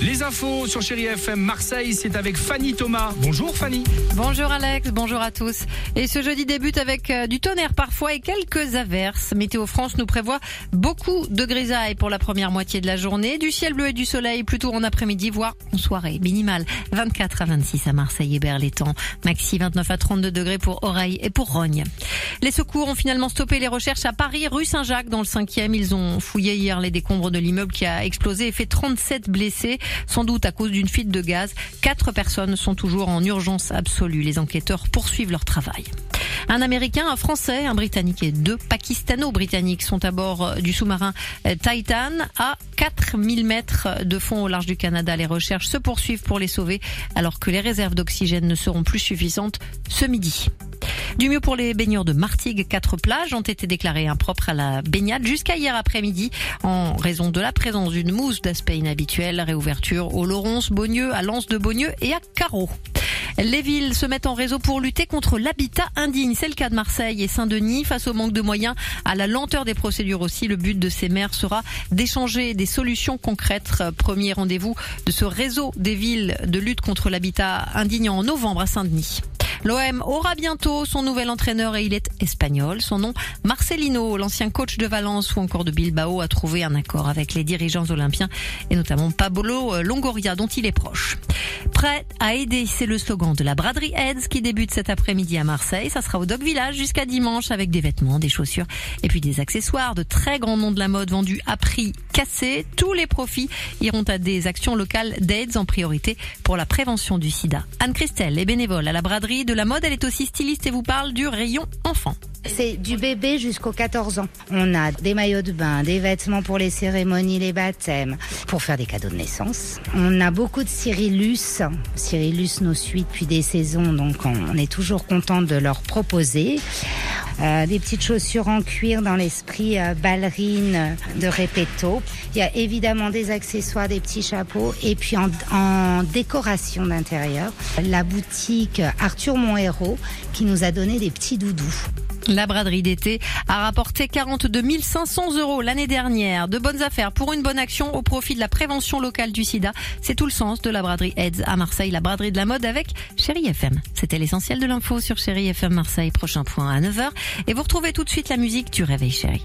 Les infos sur Chéri FM Marseille, c'est avec Fanny Thomas. Bonjour Fanny. Bonjour Alex, bonjour à tous. Et ce jeudi débute avec euh, du tonnerre parfois et quelques averses. Météo France nous prévoit beaucoup de grisailles pour la première moitié de la journée, du ciel bleu et du soleil plutôt en après-midi, voire en soirée. Minimal 24 à 26 à Marseille et Berlétan. Maxi 29 à 32 degrés pour Oreille et pour Rogne. Les secours ont finalement stoppé les recherches à Paris, rue Saint-Jacques dans le 5e. Ils ont fouillé hier les décombres de l'immeuble qui a explosé et fait 37 blessés, sans doute à cause d'une fuite de gaz. Quatre personnes sont toujours en urgence absolue. Les enquêteurs poursuivent leur travail. Un Américain, un Français, un Britannique et deux Pakistano-Britanniques sont à bord du sous-marin Titan à 4000 mètres de fond au large du Canada. Les recherches se poursuivent pour les sauver alors que les réserves d'oxygène ne seront plus suffisantes ce midi. Du mieux pour les baigneurs de Martigues, quatre plages ont été déclarées impropres à la baignade jusqu'à hier après-midi en raison de la présence d'une mousse d'aspect inhabituel. Réouverture au Laurence, Beaunieu, à Lens de Beaunieu et à Carreau. Les villes se mettent en réseau pour lutter contre l'habitat indigne. C'est le cas de Marseille et Saint-Denis. Face au manque de moyens, à la lenteur des procédures aussi, le but de ces maires sera d'échanger des solutions concrètes. Premier rendez-vous de ce réseau des villes de lutte contre l'habitat indigne en novembre à Saint-Denis. L'OM aura bientôt son nouvel entraîneur et il est espagnol. Son nom, Marcelino, l'ancien coach de Valence ou encore de Bilbao, a trouvé un accord avec les dirigeants olympiens et notamment Pablo Longoria dont il est proche. Prêt à aider, c'est le slogan de la braderie Heads qui débute cet après-midi à Marseille. Ça sera au Dog Village jusqu'à dimanche avec des vêtements, des chaussures et puis des accessoires de très grands noms de la mode vendus à prix cassé. Tous les profits iront à des actions locales d'Aids en priorité pour la prévention du sida. Anne Christelle est bénévole à la braderie de la mode. Elle est aussi styliste et vous parle du rayon enfant. C'est du bébé jusqu'aux 14 ans. On a des maillots de bain, des vêtements pour les cérémonies, les baptêmes, pour faire des cadeaux de naissance. On a beaucoup de Cyrillus. Cyrillus nous suit depuis des saisons, donc on est toujours content de leur proposer. Euh, des petites chaussures en cuir dans l'esprit euh, ballerine de Repetto. Il y a évidemment des accessoires, des petits chapeaux et puis en, en décoration d'intérieur, la boutique Arthur Monhéros qui nous a donné des petits doudous. La braderie d'été a rapporté 42 500 euros l'année dernière. De bonnes affaires pour une bonne action au profit de la prévention locale du sida. C'est tout le sens de la braderie Aids à Marseille, la braderie de la mode avec Chéri FM. C'était l'essentiel de l'info sur Chéri FM Marseille. Prochain point à 9h. Et vous retrouvez tout de suite la musique du Réveil Chéri.